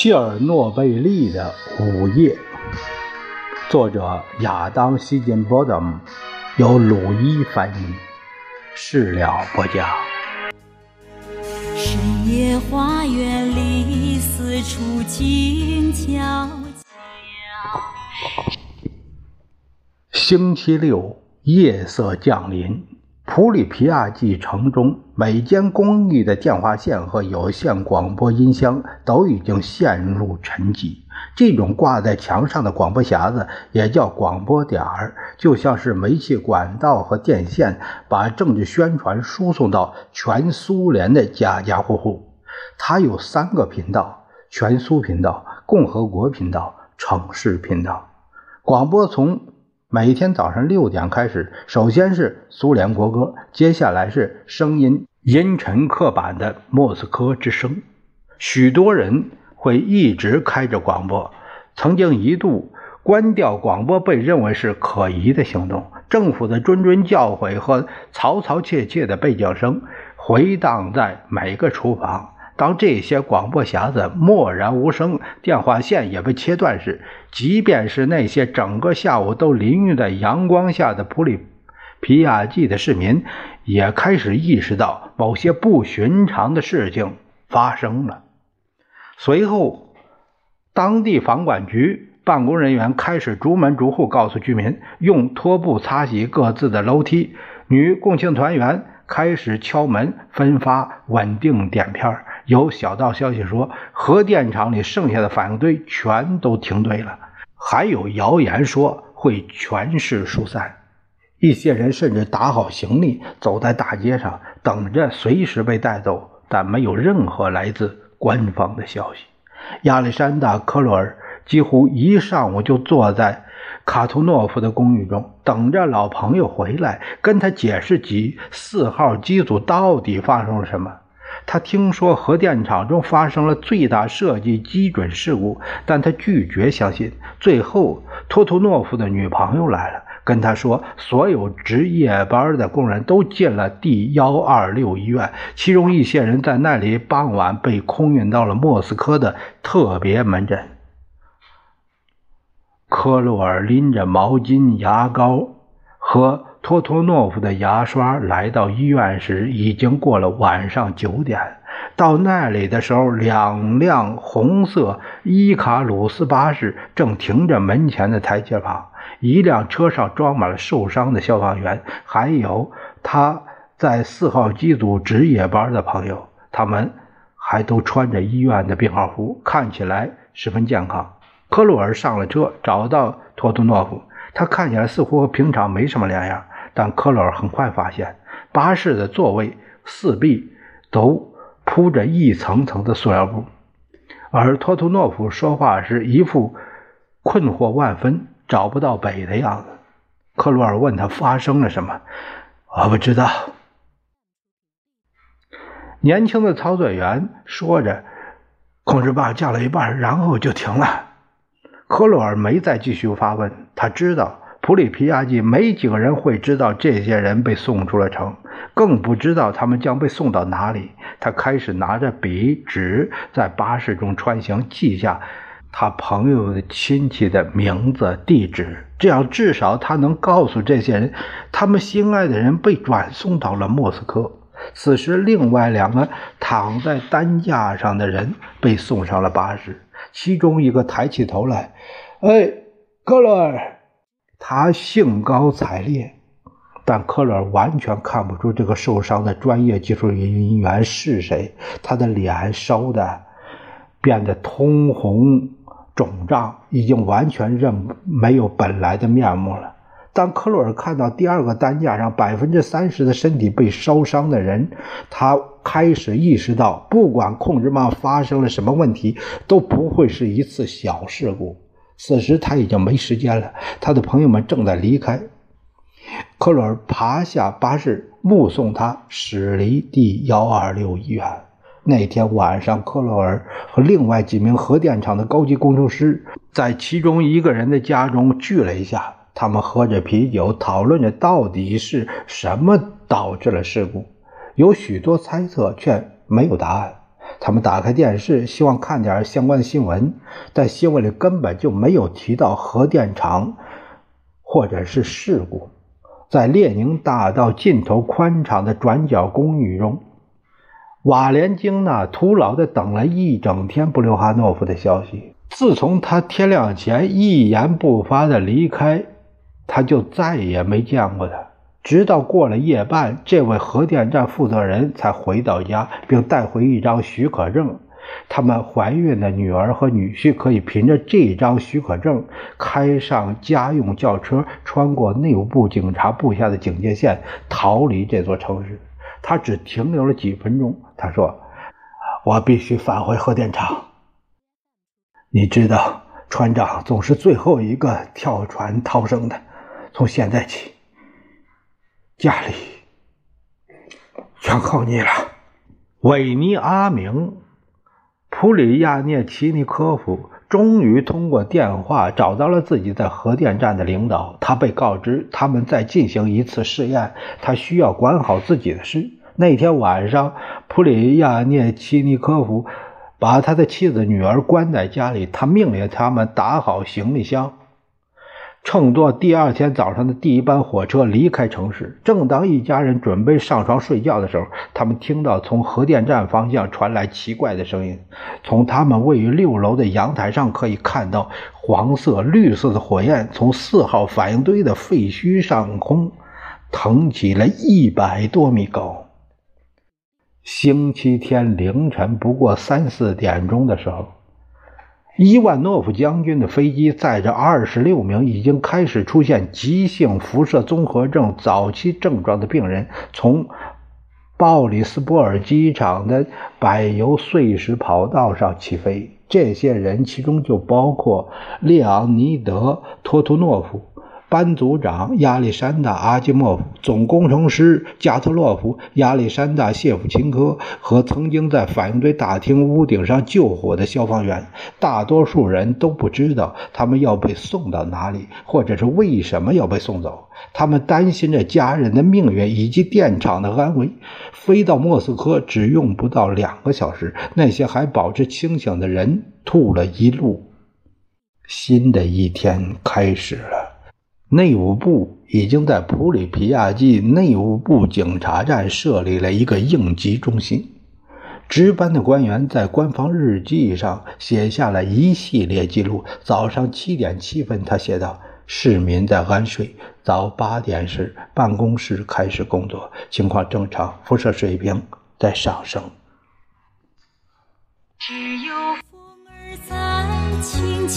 切尔诺贝利的午夜，作者亚当·希金波德姆，由鲁伊翻译，事了不讲。深夜花园里，四处静悄悄。星期六，夜色降临。普里皮亚季城中每间公寓的电话线和有线广播音箱都已经陷入沉寂。这种挂在墙上的广播匣子也叫广播点儿，就像是煤气管道和电线，把政治宣传输送到全苏联的家家户户。它有三个频道：全苏频道、共和国频道、城市频道。广播从。每天早上六点开始，首先是苏联国歌，接下来是声音阴沉刻板的莫斯科之声。许多人会一直开着广播。曾经一度关掉广播被认为是可疑的行动。政府的谆谆教诲和嘈嘈切切的背景声回荡在每个厨房。当这些广播匣子默然无声，电话线也被切断时，即便是那些整个下午都淋浴在阳光下的普里皮亚季的市民，也开始意识到某些不寻常的事情发生了。随后，当地房管局办公人员开始逐门逐户告诉居民用拖布擦洗各自的楼梯，女共青团员开始敲门分发稳定碘片有小道消息说，核电厂里剩下的反应堆全都停堆了。还有谣言说会全市疏散。一些人甚至打好行李，走在大街上，等着随时被带走。但没有任何来自官方的消息。亚历山大·科罗尔几乎一上午就坐在卡图诺夫的公寓中，等着老朋友回来，跟他解释起四号机组到底发生了什么。他听说核电厂中发生了最大设计基准事故，但他拒绝相信。最后，托图诺夫的女朋友来了，跟他说，所有值夜班的工人都进了第幺二六医院，其中一些人在那里傍晚被空运到了莫斯科的特别门诊。科洛尔拎着毛巾、牙膏和。托托诺夫的牙刷来到医院时，已经过了晚上九点。到那里的时候，两辆红色伊卡鲁斯巴士正停着门前的台阶旁。一辆车上装满了受伤的消防员，还有他在四号机组值夜班的朋友。他们还都穿着医院的病号服，看起来十分健康。科洛尔上了车，找到托托诺夫。他看起来似乎和平常没什么两样，但科洛尔很快发现，巴士的座位四壁都铺着一层层的塑料布，而托图诺夫说话时一副困惑万分、找不到北的样子。科洛尔问他发生了什么，我不知道。年轻的操作员说着，控制棒降了一半，然后就停了。科洛尔没再继续发问。他知道普里皮亚季没几个人会知道这些人被送出了城，更不知道他们将被送到哪里。他开始拿着笔纸在巴士中穿行，记下他朋友的亲戚的名字、地址，这样至少他能告诉这些人，他们心爱的人被转送到了莫斯科。此时，另外两个躺在担架上的人被送上了巴士。其中一个抬起头来，哎，科洛尔，他兴高采烈，但科洛尔完全看不出这个受伤的专业技术人员是谁。他的脸烧的变得通红肿胀，已经完全认没有本来的面目了。当科洛尔看到第二个担架上百分之三十的身体被烧伤的人，他开始意识到，不管控制棒发生了什么问题，都不会是一次小事故。此时他已经没时间了，他的朋友们正在离开。科洛尔爬下巴士，目送他驶离第幺二六医院。那天晚上，科洛尔和另外几名核电厂的高级工程师在其中一个人的家中聚了一下。他们喝着啤酒，讨论着到底是什么导致了事故。有许多猜测，却没有答案。他们打开电视，希望看点相关新闻，但新闻里根本就没有提到核电厂或者是事故。在列宁大道尽头宽敞的转角公寓中，瓦连京娜徒劳地等了一整天布留哈诺夫的消息。自从他天亮前一言不发地离开，他就再也没见过他。直到过了夜半，这位核电站负责人才回到家，并带回一张许可证。他们怀孕的女儿和女婿可以凭着这张许可证开上家用轿车，穿过内务部警察布下的警戒线，逃离这座城市。他只停留了几分钟。他说：“我必须返回核电厂。你知道，船长总是最后一个跳船逃生的。从现在起。”家里全靠你了，维尼阿明。普里亚涅奇尼科夫终于通过电话找到了自己在核电站的领导。他被告知他们在进行一次试验，他需要管好自己的事。那天晚上，普里亚涅奇尼科夫把他的妻子、女儿关在家里，他命令他们打好行李箱。乘坐第二天早上的第一班火车离开城市。正当一家人准备上床睡觉的时候，他们听到从核电站方向传来奇怪的声音。从他们位于六楼的阳台上可以看到，黄色、绿色的火焰从四号反应堆的废墟上空腾起了一百多米高。星期天凌晨不过三四点钟的时候。伊万诺夫将军的飞机载着二十六名已经开始出现急性辐射综合症早期症状的病人，从鲍里斯波尔机场的柏油碎石跑道上起飞。这些人其中就包括列昂尼德·托托诺夫。班组长亚历山大·阿基莫夫、总工程师加特洛夫、亚历山大·谢夫琴科和曾经在反应堆大厅屋顶上救火的消防员，大多数人都不知道他们要被送到哪里，或者是为什么要被送走。他们担心着家人的命运以及电厂的安危。飞到莫斯科只用不到两个小时，那些还保持清醒的人吐了一路。新的一天开始了。内务部已经在普里皮亚季内务部警察站设立了一个应急中心。值班的官员在官方日记上写下了一系列记录。早上七点七分，他写道：“市民在安睡。早八点时，办公室开始工作，情况正常，辐射水平在上升。”只有风儿在轻